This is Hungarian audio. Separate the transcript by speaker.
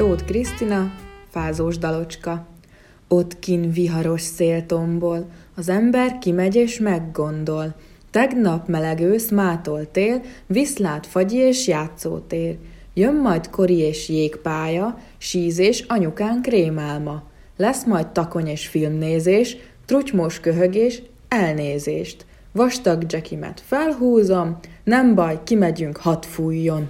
Speaker 1: Krisztina, fázós dalocska. Ott kin viharos széltombol, az ember kimegy és meggondol. Tegnap meleg ősz mától tél, viszlát fagyi és játszótér. Jön majd kori és jégpálya, sízés anyukán krémálma. Lesz majd takony és filmnézés, trutymós köhögés, elnézést. Vastag dzsekimet felhúzom, nem baj, kimegyünk, hat fújjon.